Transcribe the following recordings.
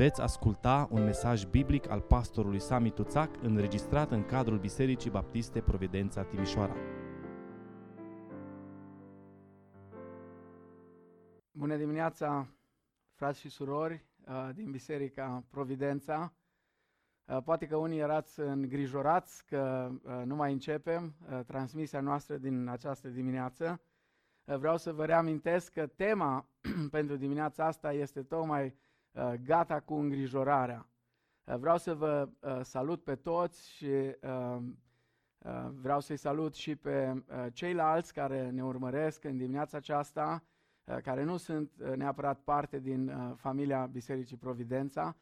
Veți asculta un mesaj biblic al pastorului Sami Tuțac înregistrat în cadrul Bisericii Baptiste Providența Timișoara. Bună dimineața, frați și surori uh, din Biserica Providența. Uh, poate că unii erați îngrijorați că uh, nu mai începem transmisia noastră din această dimineață. Vreau să vă reamintesc că tema pentru dimineața asta este tocmai Uh, gata cu îngrijorarea. Uh, vreau să vă uh, salut pe toți și vreau să-i salut și pe ceilalți care ne urmăresc în dimineața aceasta, care nu sunt neapărat parte din familia Bisericii Providența.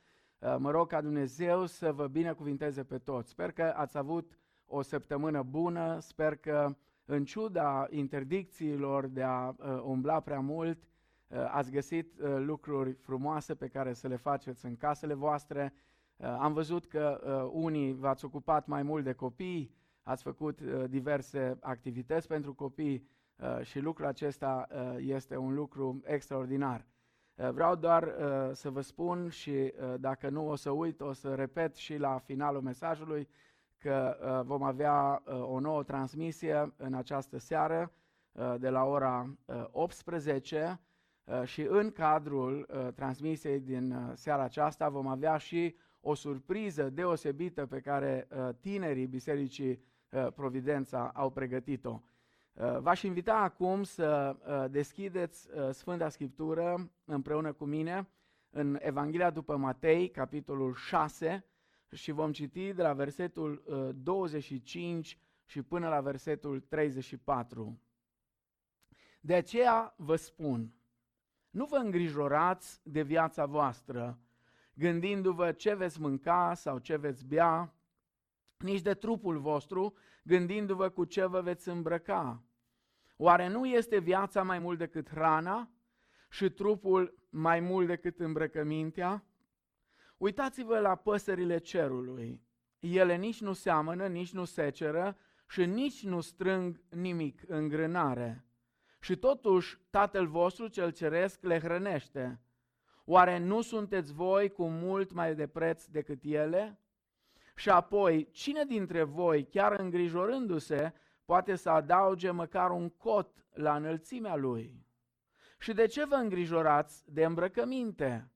Mă rog ca Dumnezeu să vă binecuvinteze pe toți. Sper că ați avut o săptămână bună, sper că în ciuda interdicțiilor de a umbla prea mult, Uh, ați găsit uh, lucruri frumoase pe care să le faceți în casele voastre. Uh, am văzut că unii v-ați ocupat mai mult de copii, ați făcut diverse activități pentru copii și lucrul acesta este un lucru extraordinar. Vreau doar să vă spun și dacă nu o să uit, o să repet și la finalul mesajului că vom avea o nouă transmisie în această seară de la ora 18 Uh, și în cadrul uh, transmisiei din uh, seara aceasta vom avea și o surpriză deosebită pe care tinerii Bisericii Providența au pregătit-o. V-aș invita acum să deschideți Sfânta Scriptură împreună cu mine în Evanghelia după Matei, capitolul 6, și vom citi de la versetul 25 și până la versetul 34. De aceea vă spun, nu vă îngrijorați de viața voastră, gândindu-vă ce veți mânca sau ce veți bea, nici de trupul vostru, gândindu-vă cu ce vă veți îmbrăca. Oare nu este viața mai mult decât hrana și trupul mai mult decât îmbrăcămintea? Uitați-vă la păsările cerului. Ele nici nu seamănă, nici nu seceră și nici nu strâng nimic în grânare și totuși Tatăl vostru cel ceresc le hrănește. Oare nu sunteți voi cu mult mai de preț decât ele? Și apoi, cine dintre voi, chiar îngrijorându-se, poate să adauge măcar un cot la înălțimea lui? Și de ce vă îngrijorați de îmbrăcăminte?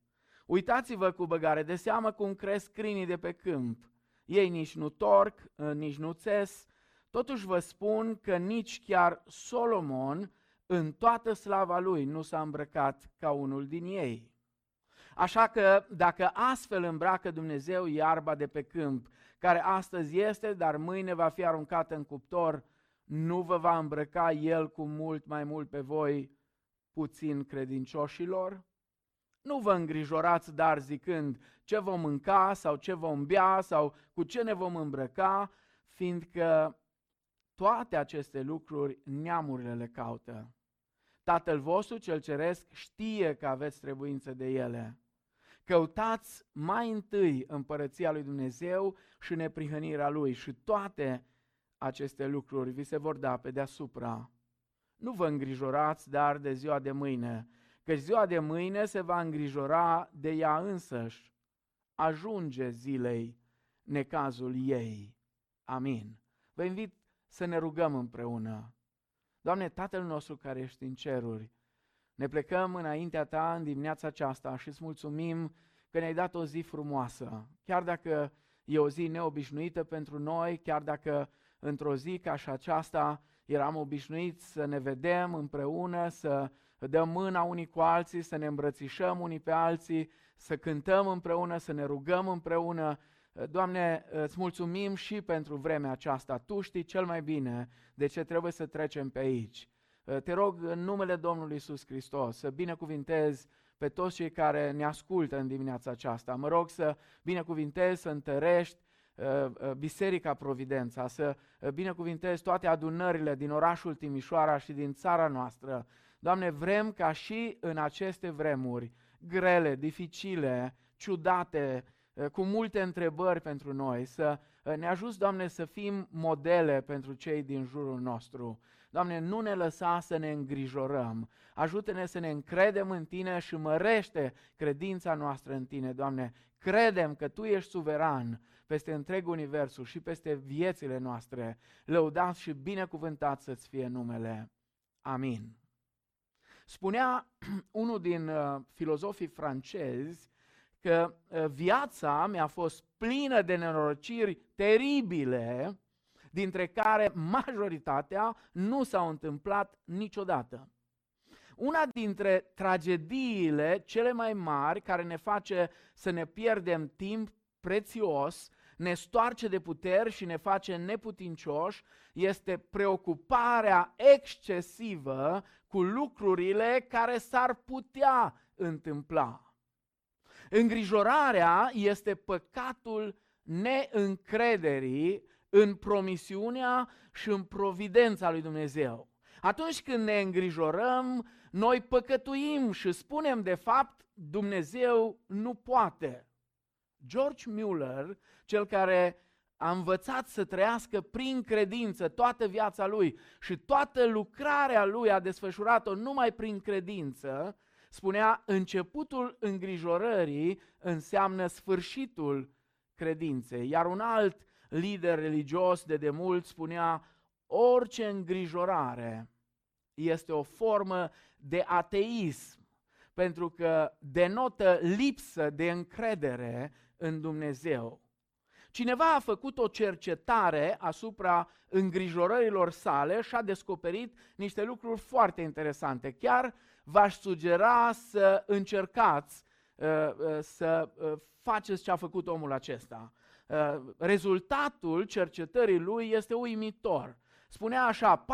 Uitați-vă cu băgare de seamă cum cresc crinii de pe câmp. Ei nici nu torc, nici nu țes, totuși vă spun că nici chiar Solomon, în toată slava lui nu s-a îmbrăcat ca unul din ei. Așa că dacă astfel îmbracă Dumnezeu iarba de pe câmp, care astăzi este, dar mâine va fi aruncată în cuptor, nu vă va îmbrăca El cu mult mai mult pe voi, puțin credincioșilor? Nu vă îngrijorați, dar zicând ce vom mânca sau ce vom bea sau cu ce ne vom îmbrăca, fiindcă toate aceste lucruri neamurile le caută. Tatăl vostru cel ceresc știe că aveți trebuință de ele. Căutați mai întâi împărăția lui Dumnezeu și neprihănirea lui și toate aceste lucruri vi se vor da pe deasupra. Nu vă îngrijorați, dar de ziua de mâine, că ziua de mâine se va îngrijora de ea însăși. Ajunge zilei necazul ei. Amin. Vă invit să ne rugăm împreună. Doamne, Tatăl nostru care ești în ceruri, ne plecăm înaintea Ta în dimineața aceasta și îți mulțumim că ne-ai dat o zi frumoasă. Chiar dacă e o zi neobișnuită pentru noi, chiar dacă într-o zi ca și aceasta eram obișnuiți să ne vedem împreună, să dăm mâna unii cu alții, să ne îmbrățișăm unii pe alții, să cântăm împreună, să ne rugăm împreună, Doamne, îți mulțumim și pentru vremea aceasta. Tu știi cel mai bine de ce trebuie să trecem pe aici. Te rog în numele Domnului Isus Hristos să binecuvintezi pe toți cei care ne ascultă în dimineața aceasta. Mă rog să binecuvintezi, să întărești uh, uh, Biserica Providența, să uh, binecuvintezi toate adunările din orașul Timișoara și din țara noastră. Doamne, vrem ca și în aceste vremuri grele, dificile, ciudate, Eh, cu multe întrebări pentru noi, să eh, ne ajuți, Doamne, să fim modele pentru cei din jurul nostru. Doamne, nu ne lăsa să ne îngrijorăm. Ajută-ne să ne încredem în Tine și mărește credința noastră în Tine, Doamne. Credem că Tu ești suveran peste întreg universul și peste viețile noastre. Lăudat și binecuvântat să-ți fie numele. Amin. Spunea unul din uh, filozofii francezi că uh, viața mi-a fost plină de nenorociri teribile, dintre care majoritatea nu s-au întâmplat niciodată. Una dintre tragediile cele mai mari care ne face să ne pierdem timp prețios, ne stoarce de puteri și ne face neputincioși, este preocuparea excesivă cu lucrurile care s-ar putea întâmpla. Îngrijorarea este păcatul neîncrederii în promisiunea și în providența lui Dumnezeu. Atunci când ne îngrijorăm, noi păcătuim și spunem de fapt Dumnezeu nu poate. George Mueller, cel care a învățat să trăiască prin credință toată viața lui și toată lucrarea lui a desfășurat-o numai prin credință, spunea începutul îngrijorării înseamnă sfârșitul credinței. Iar un alt lider religios de demult spunea orice îngrijorare este o formă de ateism pentru că denotă lipsă de încredere în Dumnezeu. Cineva a făcut o cercetare asupra îngrijorărilor sale și a descoperit niște lucruri foarte interesante. Chiar v-aș sugera să încercați uh, uh, să uh, faceți ce a făcut omul acesta. Rezultatul cercetării lui este uimitor. Spunea așa,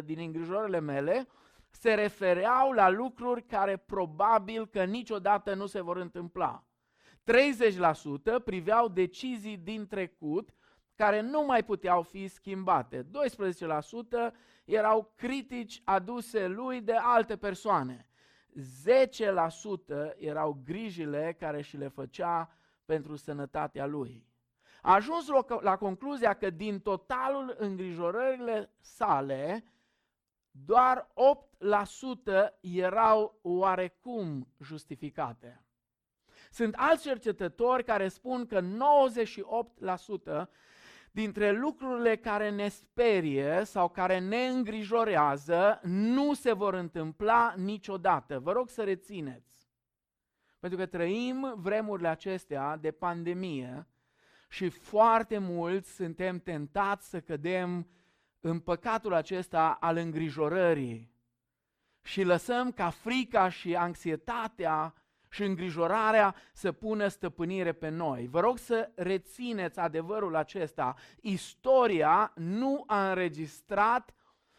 40% din îngrijorările mele se refereau la lucruri care probabil că niciodată nu se vor întâmpla. 30% priveau decizii din trecut care nu mai puteau fi schimbate. 12% erau critici aduse lui de alte persoane. 10% erau grijile care și le făcea pentru sănătatea lui. A ajuns la concluzia că din totalul îngrijorările sale, doar 8% erau oarecum justificate. Sunt alți cercetători care spun că 98% dintre lucrurile care ne sperie sau care ne îngrijorează nu se vor întâmpla niciodată. Vă rog să rețineți. Pentru că trăim vremurile acestea de pandemie și foarte mulți suntem tentați să cădem în păcatul acesta al îngrijorării și lăsăm ca frica și anxietatea și îngrijorarea să pună stăpânire pe noi. Vă rog să rețineți adevărul acesta. Istoria nu a înregistrat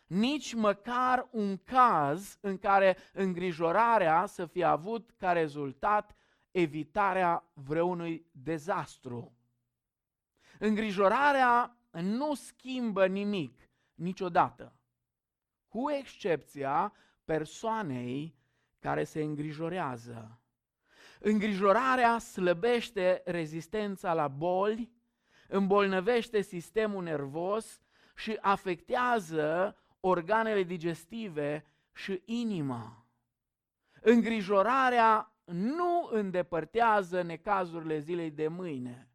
nici măcar un caz în care îngrijorarea să fie avut ca rezultat evitarea vreunui dezastru. Îngrijorarea nu schimbă nimic niciodată, cu excepția persoanei care se îngrijorează. Îngrijorarea slăbește rezistența la boli, îmbolnăvește sistemul nervos și afectează organele digestive și inima. Îngrijorarea nu îndepărtează necazurile zilei de mâine,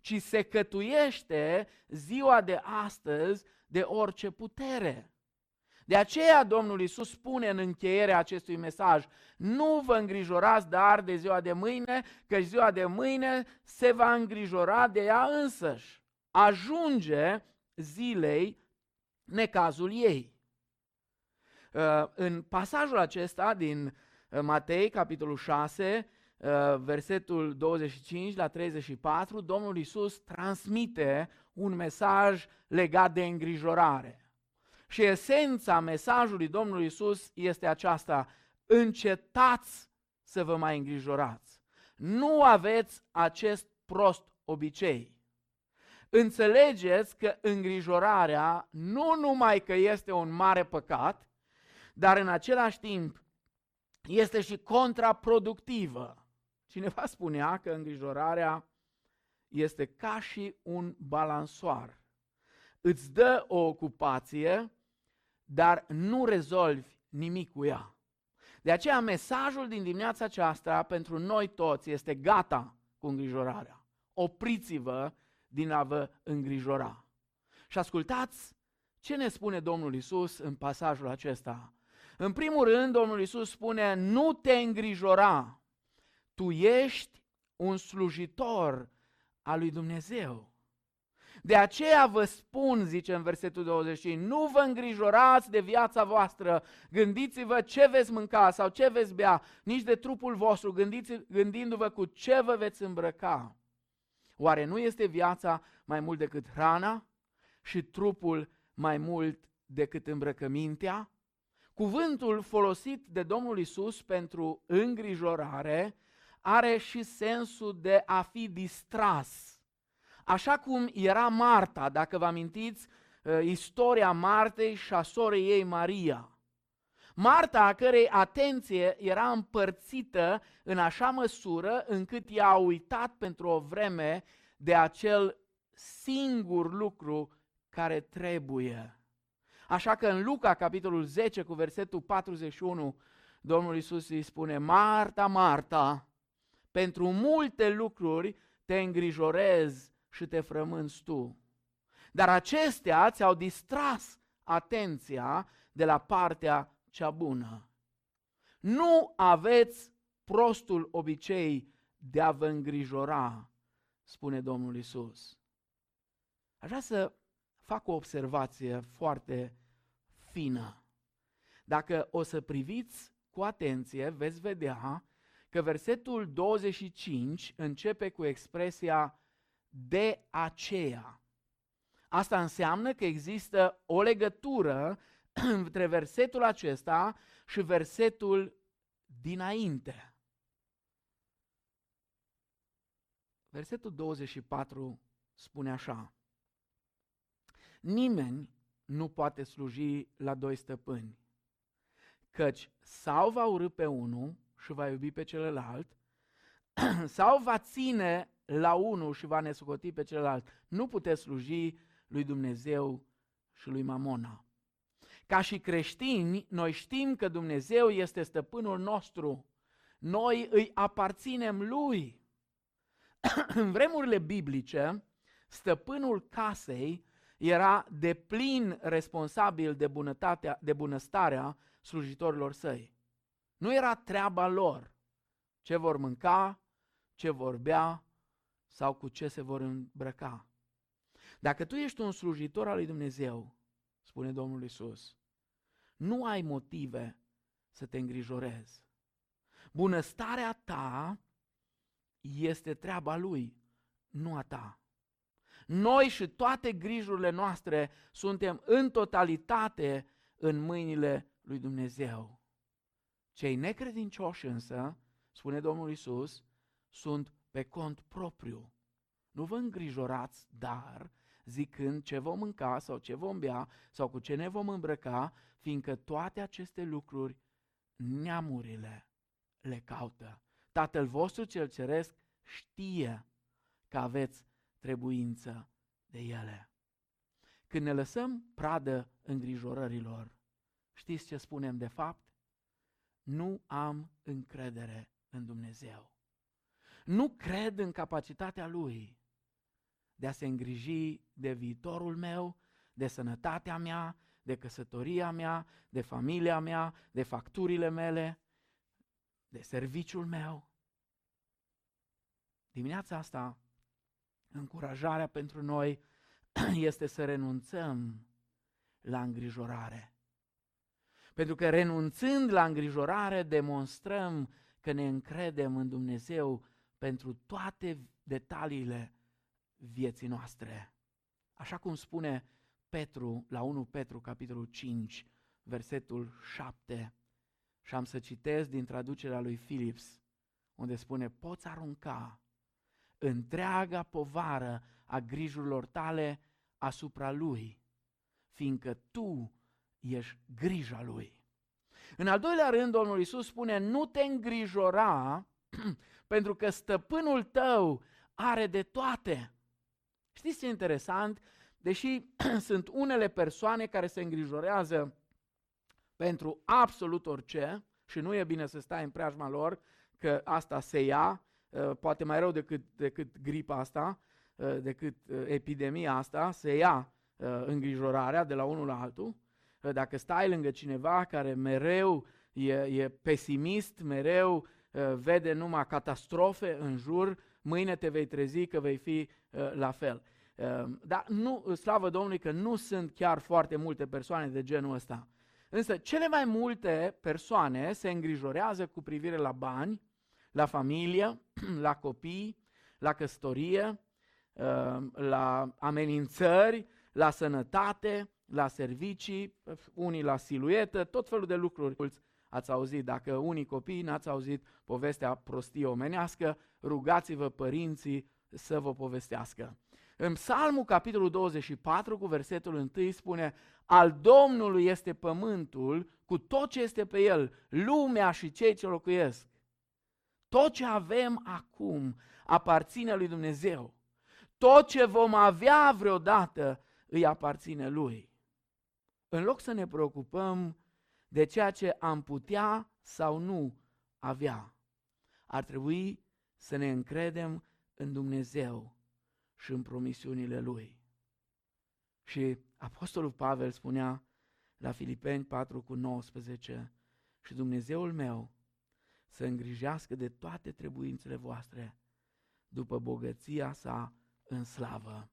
ci se cătuiește ziua de astăzi de orice putere. De aceea Domnul Iisus spune în încheierea acestui mesaj, nu vă îngrijorați dar de ziua de mâine, că ziua de mâine se va îngrijora de ea însăși. Ajunge zilei necazul ei. Uh, în pasajul acesta din uh, Matei, capitolul 6, uh, versetul 25 la 34, Domnul Iisus transmite un mesaj legat de îngrijorare. Și esența mesajului Domnului Isus este aceasta, încetați să vă mai îngrijorați. Nu aveți acest prost obicei. Înțelegeți că îngrijorarea nu numai că este un mare păcat, dar în același timp este și contraproductivă. Cineva spunea că îngrijorarea este ca și un balansoar. Îți dă o ocupație, dar nu rezolvi nimic cu ea. De aceea mesajul din dimineața aceasta pentru noi toți este gata cu îngrijorarea. Opriți-vă din a vă îngrijora. Și ascultați ce ne spune Domnul Isus în pasajul acesta. În primul rând, Domnul Isus spune, nu te îngrijora, tu ești un slujitor al lui Dumnezeu. De aceea vă spun, zice în versetul 25, nu vă îngrijorați de viața voastră, gândiți-vă ce veți mânca sau ce veți bea, nici de trupul vostru, gândiți, gândindu-vă cu ce vă veți îmbrăca. Oare nu este viața mai mult decât hrana și trupul mai mult decât îmbrăcămintea? Cuvântul folosit de Domnul Isus pentru îngrijorare are și sensul de a fi distras. Așa cum era Marta, dacă vă amintiți uh, istoria Martei și a sorei ei Maria. Marta, a cărei atenție era împărțită în așa măsură încât ea a uitat pentru o vreme de acel singur lucru care trebuie. Așa că în Luca, capitolul 10, cu versetul 41, Domnul Isus îi spune, Marta, Marta, pentru multe lucruri te îngrijorezi și te frămânți tu. Dar acestea ți-au distras atenția de la partea cea bună. Nu aveți prostul obicei de a vă îngrijora, spune Domnul Isus. Aș vrea să fac o observație foarte fină. Dacă o să priviți cu atenție, veți vedea că versetul 25 începe cu expresia de aceea. Asta înseamnă că există o legătură între versetul acesta și versetul dinainte. Versetul 24 spune așa. Nimeni nu poate sluji la doi stăpâni, căci sau va urâ pe unul și va iubi pe celălalt, sau va ține la unul și va nesocoti pe celălalt. Nu puteți sluji lui Dumnezeu și lui Mamona. Ca și creștini, noi știm că Dumnezeu este stăpânul nostru. Noi îi aparținem lui. În vremurile biblice, stăpânul casei era de plin responsabil de, bunătatea, de bunăstarea slujitorilor săi. Nu era treaba lor ce vor mânca, ce vor bea sau cu ce se vor îmbrăca. Dacă tu ești un slujitor al lui Dumnezeu, spune Domnul Isus, nu ai motive să te îngrijorezi. Bunăstarea ta este treaba lui, nu a ta. Noi și toate grijurile noastre suntem în totalitate în mâinile lui Dumnezeu. Cei necredincioși însă, spune Domnul Isus, sunt pe cont propriu. Nu vă îngrijorați, dar, zicând ce vom mânca sau ce vom bea sau cu ce ne vom îmbrăca, fiindcă toate aceste lucruri neamurile le caută. Tatăl vostru cel ceresc știe că aveți trebuință de ele. Când ne lăsăm pradă îngrijorărilor, știți ce spunem de fapt? Nu am încredere în Dumnezeu. Nu cred în capacitatea Lui de a se îngriji de viitorul meu, de sănătatea mea, de căsătoria mea, de familia mea, de facturile mele, de serviciul meu. Dimineața asta încurajarea pentru noi este să renunțăm la îngrijorare. Pentru că renunțând la îngrijorare demonstrăm că ne încredem în Dumnezeu pentru toate detaliile vieții noastre. Așa cum spune Petru la 1 Petru, capitolul 5, versetul 7. Și am să citesc din traducerea lui Philips, unde spune, poți arunca întreaga povară a grijurilor tale asupra lui, fiindcă tu ești grija lui. În al doilea rând, Domnul Iisus spune, nu te îngrijora pentru că stăpânul tău are de toate. Știți ce interesant? Deși sunt unele persoane care se îngrijorează pentru absolut orice și nu e bine să stai în preajma lor, că asta se ia, uh, poate mai rău decât, decât gripa asta, uh, decât uh, epidemia asta, se ia îngrijorarea de la unul la altul. Dacă stai lângă cineva care mereu e, e pesimist, mereu vede numai catastrofe în jur, mâine te vei trezi că vei fi la fel. Dar nu, slavă Domnului că nu sunt chiar foarte multe persoane de genul ăsta. Însă cele mai multe persoane se îngrijorează cu privire la bani, la familie, la copii, la căsătorie, uh, la amenințări, la sănătate, la servicii, unii la siluetă, tot felul de lucruri. Ați auzit, dacă unii copii n-ați auzit povestea prostie omenească, rugați-vă părinții să vă povestească. În Psalmul, capitolul 24, cu versetul 1, spune Al Domnului este pământul cu tot ce este pe el, lumea și cei ce locuiesc. Tot ce avem acum aparține lui Dumnezeu. Tot ce vom avea vreodată îi aparține lui. În loc să ne preocupăm de ceea ce am putea sau nu avea, ar trebui să ne încredem în Dumnezeu și în promisiunile Lui. Și Apostolul Pavel spunea la Filipeni 4 cu 19, și Dumnezeul meu să îngrijească de toate trebuințele voastre după bogăția sa în slavă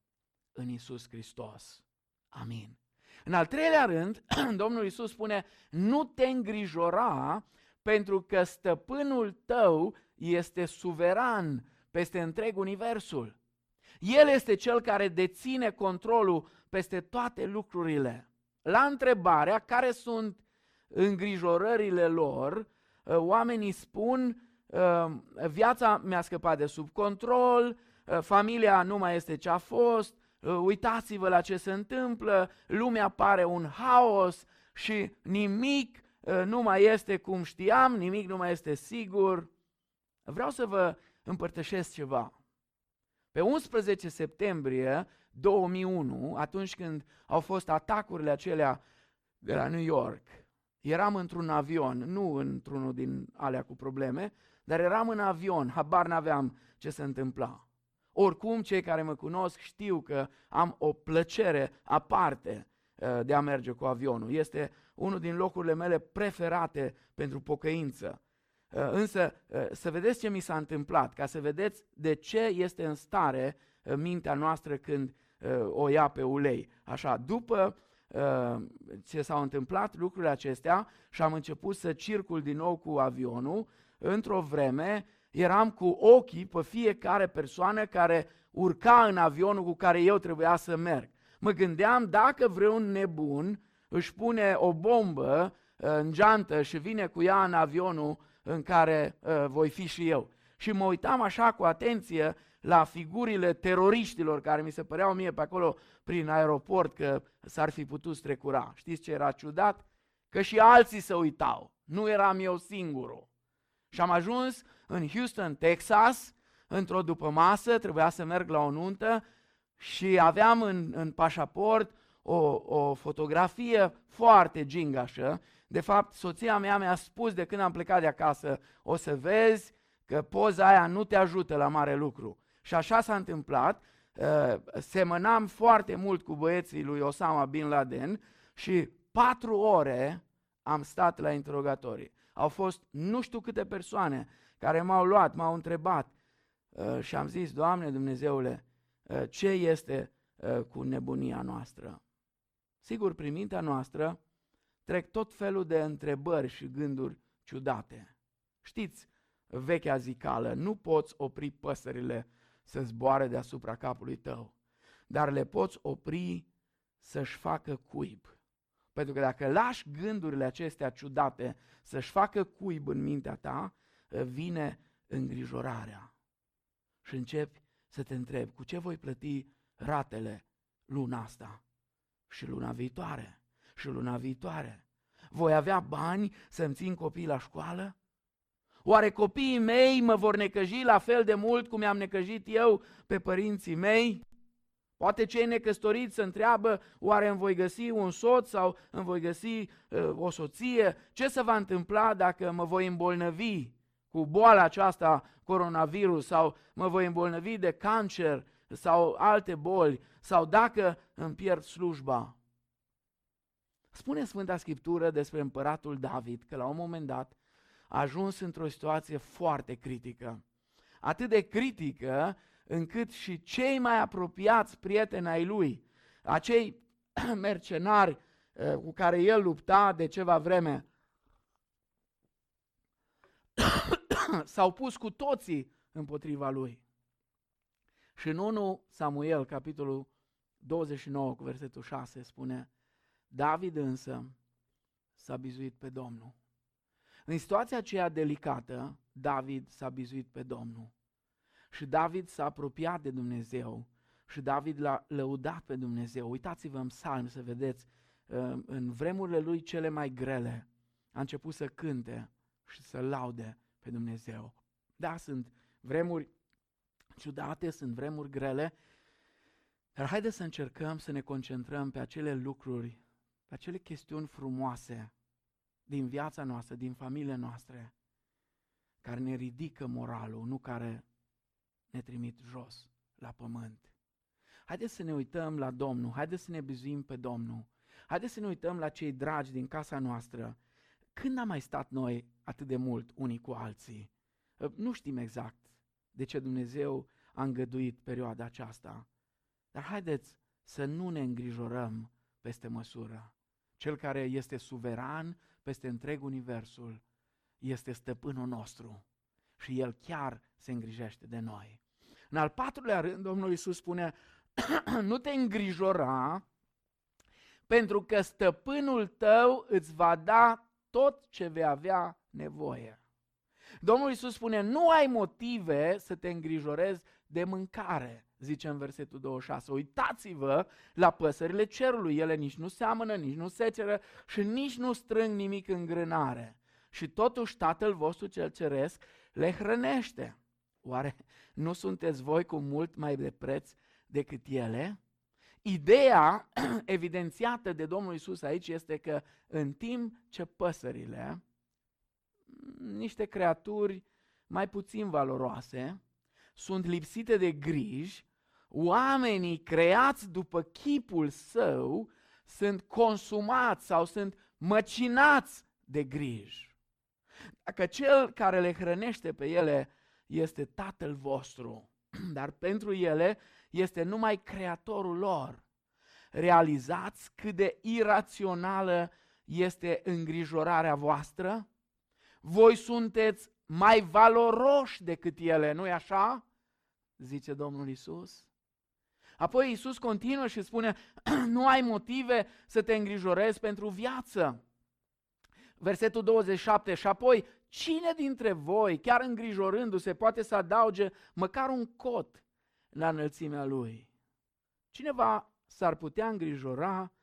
în Isus Hristos. Amin. În al treilea rând, Domnul Isus spune, nu te îngrijora pentru că stăpânul tău este suveran peste întreg universul. El este cel care deține controlul peste toate lucrurile. La întrebarea care sunt îngrijorările lor, ă, oamenii spun ă, viața mi-a scăpat de sub control, ă, familia nu mai este ce a fost, uitați-vă la ce se întâmplă, lumea pare un haos și nimic nu mai este cum știam, nimic nu mai este sigur. Vreau să vă împărtășesc ceva. Pe 11 septembrie 2001, atunci când au fost atacurile acelea de la New York, eram într-un avion, nu într-unul din alea cu probleme, dar eram în avion, habar n-aveam ce se întâmpla. Oricum, cei care mă cunosc știu că am o plăcere aparte uh, de a merge cu avionul. Este unul din locurile mele preferate pentru pocăință. Uh, însă, uh, să vedeți ce mi s-a întâmplat, ca să vedeți de ce este în stare mintea noastră când o ia pe ulei. Așa, după ce s-au întâmplat lucrurile acestea și am început să circul din nou cu avionul, într-o vreme eram cu ochii pe fiecare persoană care urca în avionul cu care eu trebuia să merg. Mă gândeam dacă vreun nebun își pune o bombă în geantă și vine cu ea în avionul în care uh, voi fi și eu. Și mă uitam așa cu atenție la figurile teroriștilor care mi se păreau mie pe acolo prin aeroport că s-ar fi putut strecura. Știți ce era ciudat? Că și alții se uitau. Nu eram eu singurul. Și am ajuns în Houston, Texas, într-o după masă, trebuia să merg la o nuntă și aveam în, în pașaport o, o fotografie foarte gingașă. De fapt, soția mea mi-a spus de când am plecat de acasă, o să vezi că poza aia nu te ajută la mare lucru. Și așa s-a întâmplat, uh, semănam foarte mult cu băieții lui Osama Bin Laden și patru ore am stat la interogatorii. Au fost nu știu câte persoane care m-au luat, m-au întrebat uh, și am zis, Doamne Dumnezeule, uh, ce este cu nebunia noastră? Sigur, prin mintea noastră trec tot felul de întrebări și gânduri ciudate. Știți, vechea zicală, nu poți opri păsările să zboare deasupra capului tău, dar le poți opri să-și facă cuib. Pentru că dacă lași gândurile acestea ciudate să-și facă cuib în mintea ta, vine îngrijorarea. Și începi să te întrebi, cu ce voi plăti ratele luna asta și luna viitoare și luna viitoare? Voi avea bani să-mi țin copiii la școală? Oare copiii mei mă vor necăji la fel de mult cum i-am necăjit eu pe părinții mei? Poate cei necăstoriți se întreabă, oare îmi voi găsi un soț sau îmi voi găsi uh, o soție? Ce se va întâmpla dacă mă voi îmbolnăvi cu boala aceasta, coronavirus, sau mă voi îmbolnăvi de cancer sau alte boli, sau dacă îmi pierd slujba? Spune Sfânta Scriptură despre împăratul David că la un moment dat a ajuns într-o situație foarte critică. Atât de critică încât și cei mai apropiați prieteni ai lui, acei mercenari uh, cu care el lupta de ceva vreme, s-au pus cu toții împotriva lui. Și în 1 Samuel, capitolul 29, cu versetul 6, spune, David însă s-a bizuit pe Domnul. În situația aceea delicată, David s-a bizuit pe Domnul. Și David s-a apropiat de Dumnezeu și David l-a lăudat pe Dumnezeu. Uitați-vă în psalm să vedeți, uh, în vremurile lui cele mai grele, a început să cânte și să laude pe Dumnezeu. Da, sunt vremuri ciudate, sunt vremuri grele, dar haideți să încercăm să ne concentrăm pe acele lucruri, pe acele chestiuni frumoase din viața noastră, din familiile noastre, care ne ridică moralul, nu care ne trimit jos la pământ. Haideți să ne uităm la Domnul, haideți să ne bizuim pe Domnul, haideți să ne uităm la cei dragi din casa noastră. Când am mai stat noi atât de mult unii cu alții? Ă, nu știm exact de ce Dumnezeu a îngăduit perioada aceasta, dar haideți să nu ne îngrijorăm peste măsură. Cel care este suveran peste întreg universul este stăpânul nostru și El chiar se îngrijește de noi. În al patrulea rând, Domnul Iisus spune, nu te îngrijora pentru că stăpânul tău îți va da tot ce vei avea nevoie. Domnul Iisus spune, nu ai motive să te îngrijorezi de mâncare, zice în versetul 26. Uitați-vă la păsările cerului, ele nici nu seamănă, nici nu seceră și nici nu strâng nimic în grânare. Și totuși Tatăl vostru cel ceresc le hrănește. Oare nu sunteți voi cu mult mai de preț decât ele? Ideea evidențiată de Domnul Isus aici este că în timp ce păsările, niște creaturi mai puțin valoroase, sunt lipsite de griji, oamenii creați după chipul său sunt consumați sau sunt măcinați de griji. Dacă cel care le hrănește pe ele este Tatăl vostru, dar pentru ele este numai Creatorul lor. Realizați cât de irațională este îngrijorarea voastră? Voi sunteți mai valoroși decât ele, nu-i așa? Zice Domnul Isus. Apoi Isus continuă și spune, nu ai motive să te îngrijorezi pentru viață. Versetul 27, și apoi Cine dintre voi, chiar îngrijorându-se, poate să adauge măcar un cot la înălțimea lui? Cineva s-ar putea îngrijora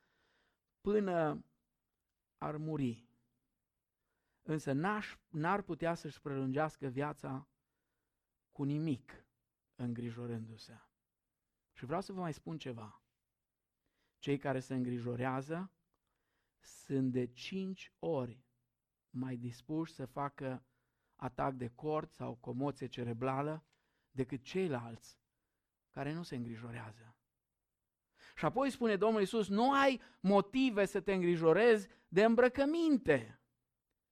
până ar muri. Însă n-ar putea să-și prelungească viața cu nimic îngrijorându-se. Și vreau să vă mai spun ceva. Cei care se îngrijorează sunt de cinci ori mai dispuși să facă atac de cord sau comoție cerebrală decât ceilalți care nu se îngrijorează. Și apoi spune Domnul Iisus, nu ai motive să te îngrijorezi de îmbrăcăminte.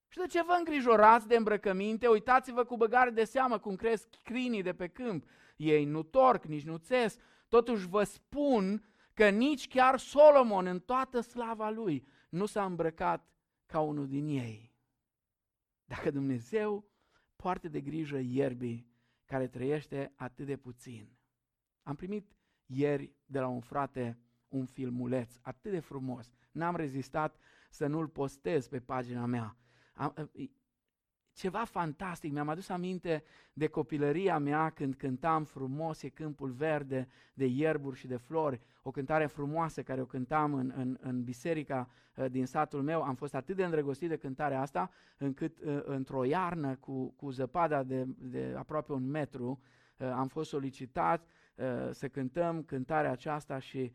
Și de ce vă îngrijorați de îmbrăcăminte? Uitați-vă cu băgare de seamă cum cresc crinii de pe câmp. Ei nu torc, nici nu țes. Totuși vă spun că nici chiar Solomon în toată slava lui nu s-a îmbrăcat ca unul din ei. Dacă Dumnezeu poartă de grijă ierbii care trăiește atât de puțin. Am primit ieri de la un frate un filmuleț atât de frumos. N-am rezistat să nu-l postez pe pagina mea. Am, ceva fantastic. Mi-am adus aminte de copilăria mea când cântam frumos e câmpul verde de ierburi și de flori, o cântare frumoasă care o cântam în, în, în biserica uh, din satul meu. Am fost atât de îndrăgostit de cântarea asta, încât uh, într-o iarnă cu, cu zăpada de, de aproape un metru, am fost solicitat să cântăm cântarea aceasta și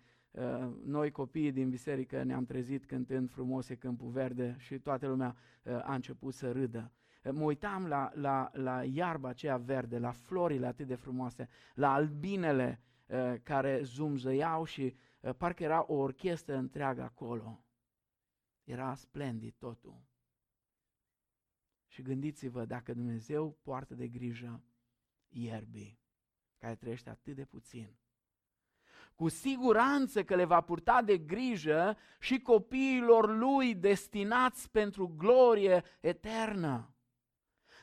noi copiii din biserică ne-am trezit cântând frumos e câmpul verde și toată lumea a început să râdă. Mă uitam la, la, la iarba aceea verde, la florile atât de frumoase, la albinele care zumzăiau și parcă era o orchestră întreagă acolo. Era splendid totul. Și gândiți-vă dacă Dumnezeu poartă de grijă ierbii, care trăiește atât de puțin. Cu siguranță că le va purta de grijă și copiilor lui destinați pentru glorie eternă.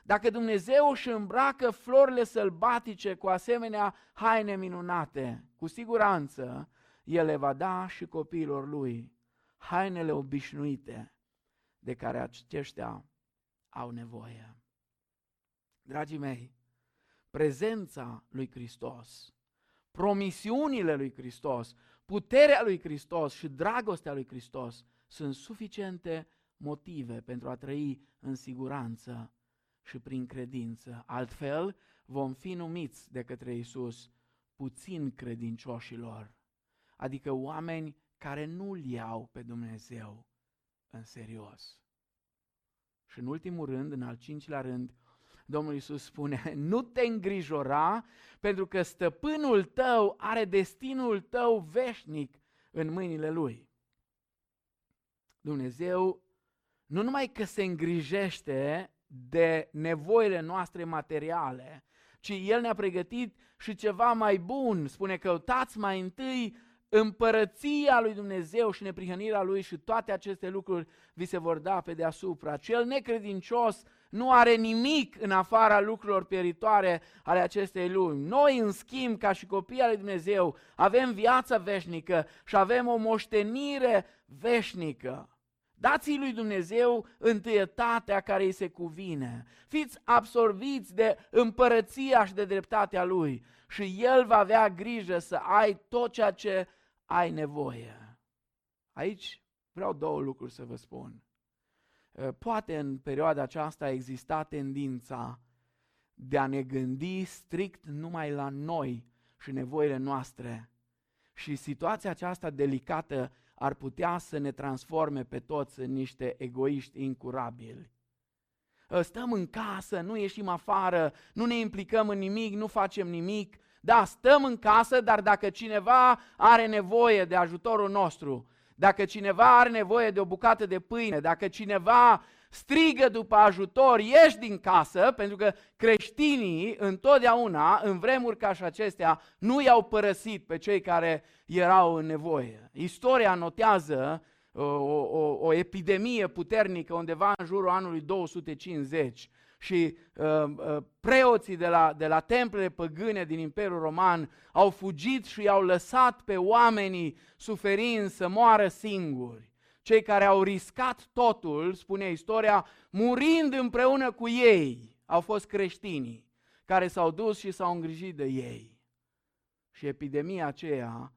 Dacă Dumnezeu își îmbracă florile sălbatice cu asemenea haine minunate, cu siguranță El le va da și copiilor lui hainele obișnuite de care aceștia au nevoie. Dragii mei, prezența lui Hristos, promisiunile lui Hristos, puterea lui Hristos și dragostea lui Hristos sunt suficiente motive pentru a trăi în siguranță și prin credință. Altfel, vom fi numiți de către Isus puțin credincioșilor, adică oameni care nu-L iau pe Dumnezeu în serios. Și în ultimul rând, în al cincilea rând, Domnul Iisus spune, nu te îngrijora pentru că stăpânul tău are destinul tău veșnic în mâinile lui. Dumnezeu nu numai că se îngrijește de nevoile noastre materiale, ci El ne-a pregătit și ceva mai bun. Spune, căutați mai întâi împărăția lui Dumnezeu și neprihănirea lui și toate aceste lucruri vi se vor da pe deasupra. Cel necredincios nu are nimic în afara lucrurilor pieritoare ale acestei lumi. Noi, în schimb, ca și copii al lui Dumnezeu, avem viața veșnică și avem o moștenire veșnică. Dați-i lui Dumnezeu întâietatea care îi se cuvine. Fiți absorbiți de împărăția și de dreptatea lui și El va avea grijă să ai tot ceea ce ai nevoie. Aici vreau două lucruri să vă spun. Poate în perioada aceasta a existat tendința de a ne gândi strict numai la noi și nevoile noastre. Și situația aceasta delicată ar putea să ne transforme pe toți în niște egoiști incurabili. Stăm în casă, nu ieșim afară, nu ne implicăm în nimic, nu facem nimic, da, stăm în casă, dar dacă cineva are nevoie de ajutorul nostru, dacă cineva are nevoie de o bucată de pâine, dacă cineva strigă după ajutor, ieși din casă, pentru că creștinii întotdeauna, în vremuri ca și acestea, nu i-au părăsit pe cei care erau în nevoie. Istoria notează o, o, o epidemie puternică undeva în jurul anului 250 și uh, uh, preoții de la, de la templele păgâne din Imperiul Roman au fugit și i-au lăsat pe oamenii suferind să moară singuri. Cei care au riscat totul, spune istoria, murind împreună cu ei, au fost creștinii care s-au dus și s-au îngrijit de ei. Și epidemia aceea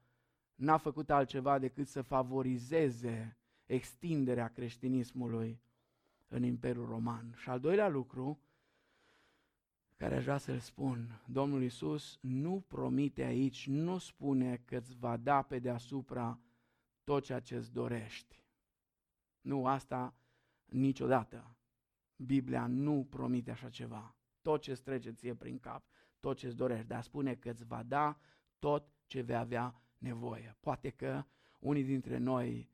n-a făcut altceva decât să favorizeze extinderea creștinismului în Imperiul Roman. Și al doilea lucru care aș vrea să-l spun, Domnul Isus nu promite aici, nu spune că îți va da pe deasupra tot ceea ce îți dorești. Nu, asta niciodată. Biblia nu promite așa ceva. Tot ce îți trece ție prin cap, tot ce îți dorești, dar spune că îți va da tot ce vei avea nevoie. Poate că unii dintre noi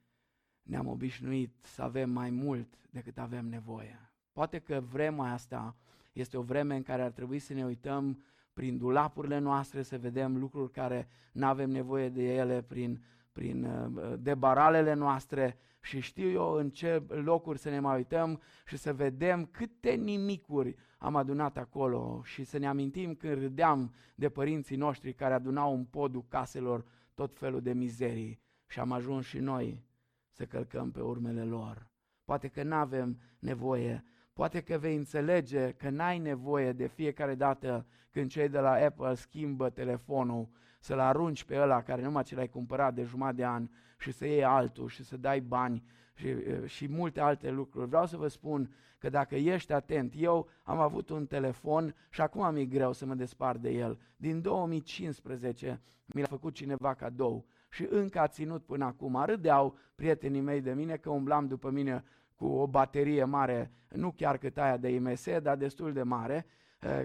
ne-am obișnuit să avem mai mult decât avem nevoie. Poate că vremea asta este o vreme în care ar trebui să ne uităm prin dulapurile noastre, să vedem lucruri care nu avem nevoie de ele, prin, prin uh, debaralele noastre. Și știu eu în ce locuri să ne mai uităm și să vedem câte nimicuri am adunat acolo. Și să ne amintim când râdeam de părinții noștri care adunau în podul caselor tot felul de mizerii. Și am ajuns și noi să călcăm pe urmele lor. Poate că nu avem nevoie, poate că vei înțelege că n-ai nevoie de fiecare dată când cei de la Apple schimbă telefonul, să-l arunci pe ăla care numai ce l-ai cumpărat de jumătate de an și să iei altul și să dai bani și, și multe alte lucruri. Vreau să vă spun că dacă ești atent, eu am avut un telefon și acum mi-e greu să mă despart de el. Din 2015 mi l-a făcut cineva cadou și încă a ținut până acum. Râdeau prietenii mei de mine că umblam după mine cu o baterie mare, nu chiar cât aia de IMS, dar destul de mare,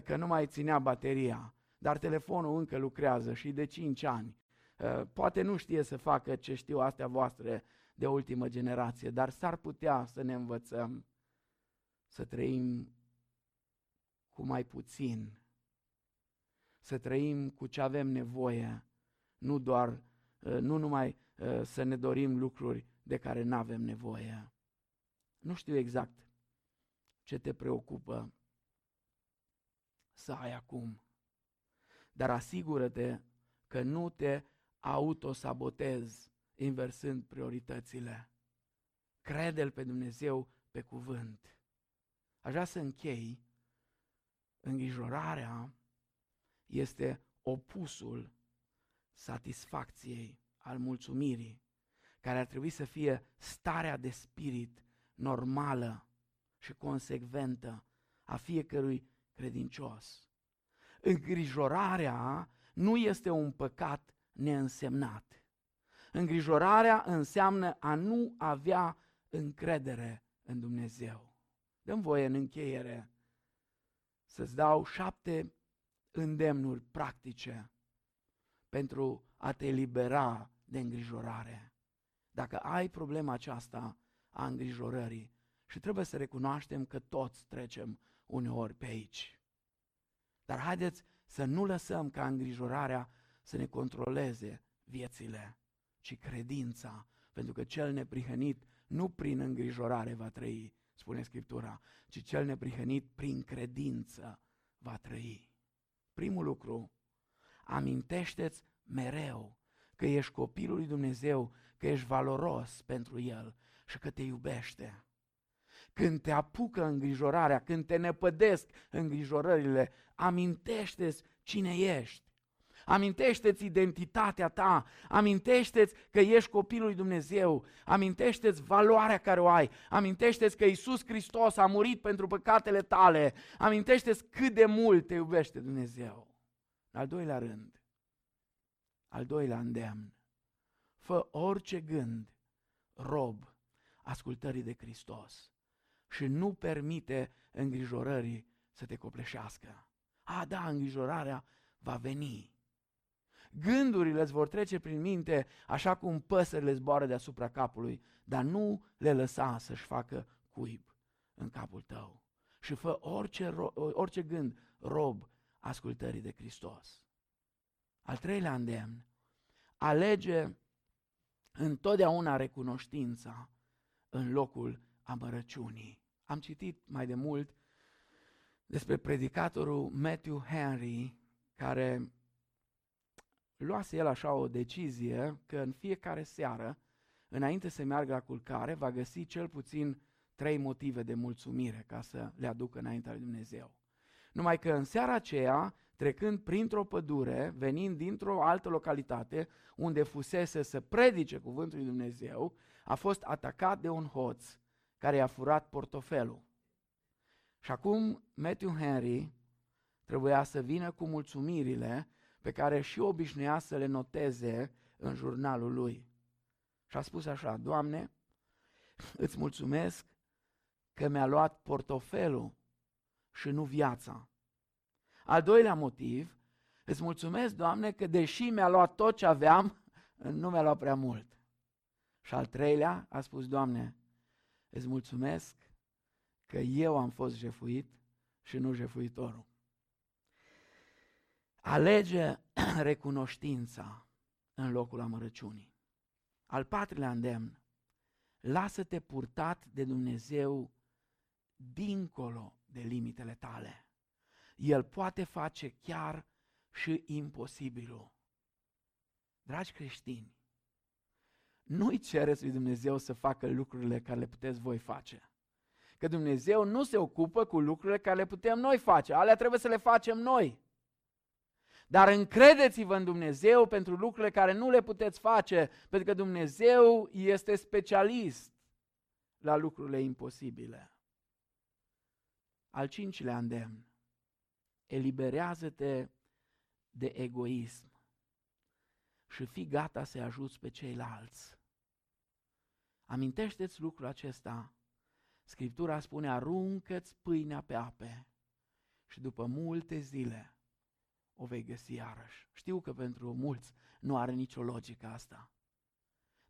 că nu mai ținea bateria. Dar telefonul încă lucrează și de 5 ani. Poate nu știe să facă ce știu astea voastre de ultimă generație, dar s-ar putea să ne învățăm să trăim cu mai puțin, să trăim cu ce avem nevoie, nu doar, uh, nu numai uh, să ne dorim lucruri de care nu avem nevoie. Nu știu exact ce te preocupă să ai acum, dar asigură-te că nu te autosabotezi inversând prioritățile. Crede-L pe Dumnezeu pe cuvânt. Aș vrea să închei. Îngrijorarea este opusul satisfacției, al mulțumirii, care ar trebui să fie starea de spirit normală și consecventă a fiecărui credincios. Îngrijorarea nu este un păcat neînsemnat. Îngrijorarea înseamnă a nu avea încredere în Dumnezeu. Dăm voie în încheiere să-ți dau șapte îndemnuri practice pentru a te elibera de îngrijorare. Dacă ai problema aceasta a îngrijorării, și trebuie să recunoaștem că toți trecem uneori pe aici. Dar haideți să nu lăsăm ca îngrijorarea să ne controleze viețile, ci credința, pentru că cel neprihănit nu prin îngrijorare va trăi, spune Scriptura, ci cel neprihănit prin credință va trăi. Primul lucru, amintește-ți mereu că ești copilul lui Dumnezeu, că ești valoros pentru El și că te iubește. Când te apucă îngrijorarea, când te nepădesc îngrijorările, amintește-ți cine ești. Amintește-ți identitatea ta, amintește-ți că ești copilul lui Dumnezeu, amintește-ți valoarea care o ai, amintește-ți că Isus Hristos a murit pentru păcatele tale, amintește-ți cât de mult te iubește Dumnezeu. Al doilea rând, al doilea îndemn, fă orice gând rob ascultării de Hristos și nu permite îngrijorării să te copleșească. A, da, îngrijorarea va veni, Gândurile îți vor trece prin minte așa cum păsările zboară deasupra capului, dar nu le lăsa să-și facă cuib în capul tău. Și fă orice, orice gând rob ascultării de Hristos. Al treilea îndemn, alege întotdeauna recunoștința în locul amărăciunii. Am citit mai de mult despre predicatorul Matthew Henry, care luase el așa o decizie că în fiecare seară, înainte să meargă la culcare, va găsi cel puțin trei motive de mulțumire ca să le aducă înaintea lui Dumnezeu. Numai că în seara aceea, trecând printr-o pădure, venind dintr-o altă localitate, unde fusese să predice cuvântul lui Dumnezeu, a fost atacat de un hoț care i-a furat portofelul. Și acum Matthew Henry trebuia să vină cu mulțumirile pe care și obișnuia să le noteze în jurnalul lui. Și a spus așa, Doamne, îți mulțumesc că mi-a luat portofelul și nu viața. Al doilea motiv, îți mulțumesc, Doamne, că deși mi-a luat tot ce aveam, nu mi-a luat prea mult. Și al treilea, a spus, Doamne, îți mulțumesc că eu am fost jefuit și nu jefuitorul. Alege recunoștința în locul amărăciunii. Al patrulea îndemn, lasă-te purtat de Dumnezeu dincolo de limitele tale. El poate face chiar și imposibilul. Dragi creștini, nu-i cereți lui Dumnezeu să facă lucrurile care le puteți voi face. Că Dumnezeu nu se ocupă cu lucrurile care le putem noi face. Alea trebuie să le facem noi. Dar încredeți-vă în Dumnezeu pentru lucrurile care nu le puteți face, pentru că Dumnezeu este specialist la lucrurile imposibile. Al cincilea îndemn, eliberează-te de egoism și fii gata să ajuți pe ceilalți. Amintește-ți lucrul acesta. Scriptura spune, aruncă-ți pâinea pe ape și după multe zile o vei găsi iarăși. Știu că pentru mulți nu are nicio logică asta,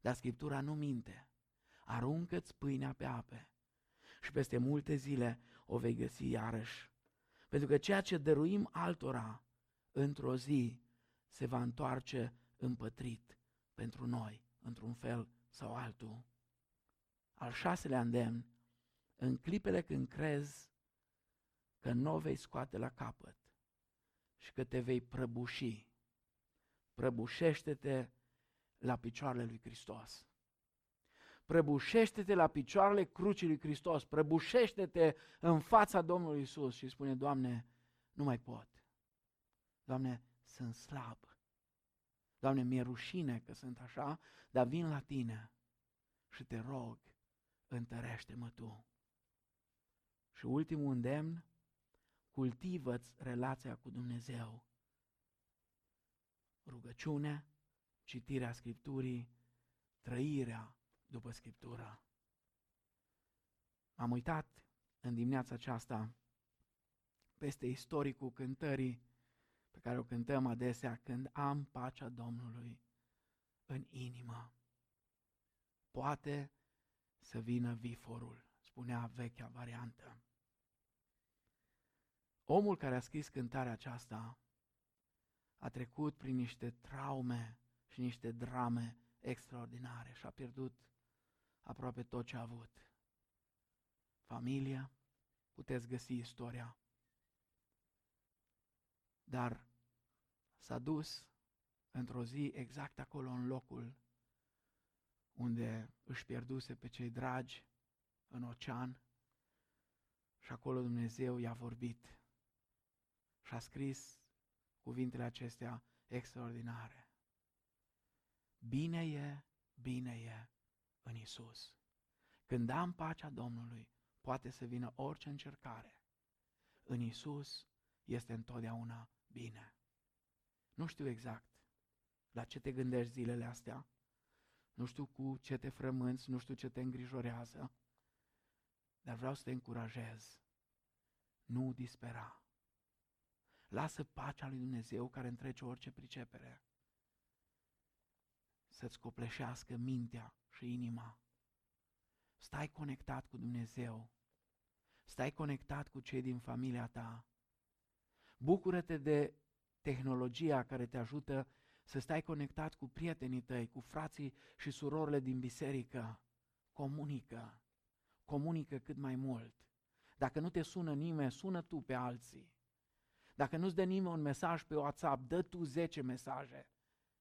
dar Scriptura nu minte. Aruncă-ți pâinea pe ape și peste multe zile o vei găsi iarăși. Pentru că ceea ce dăruim altora într-o zi se va întoarce împătrit pentru noi, într-un fel sau altul. Al șaselea îndemn, în clipele când crezi că nu o vei scoate la capăt și că te vei prăbuși, prăbușește-te la picioarele lui Hristos. Prăbușește-te la picioarele crucii lui Hristos, prăbușește-te în fața Domnului Isus și spune, Doamne, nu mai pot. Doamne, sunt slab. Doamne, mi-e rușine că sunt așa, dar vin la Tine și te rog, întărește-mă Tu. Și ultimul îndemn, cultivă-ți relația cu Dumnezeu. Rugăciune, citirea Scripturii, trăirea după Scriptura. Am uitat în dimineața aceasta peste istoricul cântării pe care o cântăm adesea când am pacea Domnului în inimă. Poate să vină viforul, spunea vechea variantă. Omul care a scris cântarea aceasta a trecut prin niște traume și niște drame extraordinare și a pierdut aproape tot ce a avut. Familia, puteți găsi istoria. Dar s-a dus într-o zi exact acolo în locul unde își pierduse pe cei dragi în ocean și acolo Dumnezeu i-a vorbit și a scris cuvintele acestea extraordinare. Bine e, bine e în Isus. Când am pacea Domnului, poate să vină orice încercare. În Isus este întotdeauna bine. Nu știu exact la ce te gândești zilele astea, nu știu cu ce te frămânți, nu știu ce te îngrijorează, dar vreau să te încurajez. Nu dispera. Lasă pacea lui Dumnezeu care întrece orice pricepere să-ți copleșească mintea și inima. Stai conectat cu Dumnezeu. Stai conectat cu cei din familia ta. Bucură-te de tehnologia care te ajută să stai conectat cu prietenii tăi, cu frații și surorile din biserică. Comunică. Comunică cât mai mult. Dacă nu te sună nimeni, sună tu pe alții. Dacă nu-ți dă nimeni un mesaj pe WhatsApp, dă tu 10 mesaje.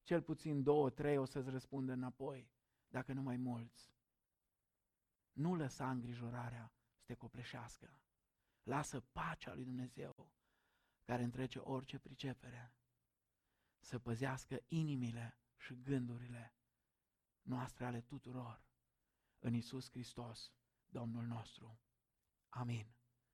Cel puțin două, trei o să-ți răspundă înapoi, dacă nu mai mulți. Nu lăsa îngrijorarea să te copleșească. Lasă pacea lui Dumnezeu, care întrece orice pricepere, să păzească inimile și gândurile noastre ale tuturor în Isus Hristos, Domnul nostru. Amin.